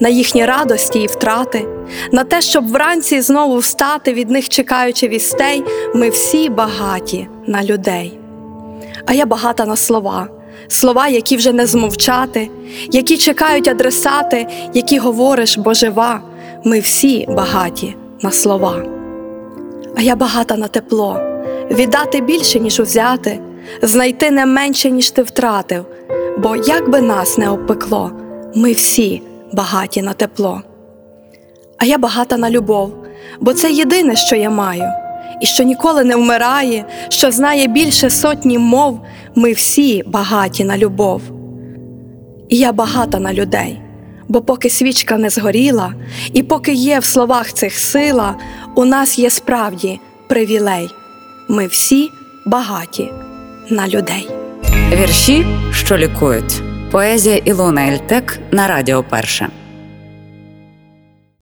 на їхні радості і втрати, на те, щоб вранці знову встати, від них чекаючи вістей, ми всі багаті на людей. А я багата на слова, слова, які вже не змовчати, які чекають адресати, які говориш, бо жива, ми всі багаті на слова. А я багата на тепло, віддати більше, ніж узяти, знайти не менше, ніж ти втратив, бо як би нас не обпекло, ми всі багаті на тепло. А я багата на любов, бо це єдине, що я маю, і що ніколи не вмирає, що знає більше сотні мов, ми всі багаті на любов. І я багата на людей, бо поки свічка не згоріла, і поки є в словах цих сила, у нас є справді привілей. Ми всі багаті на людей. Вірші, що лікують. Поезія Ілона Ельтек на Радіо Перше.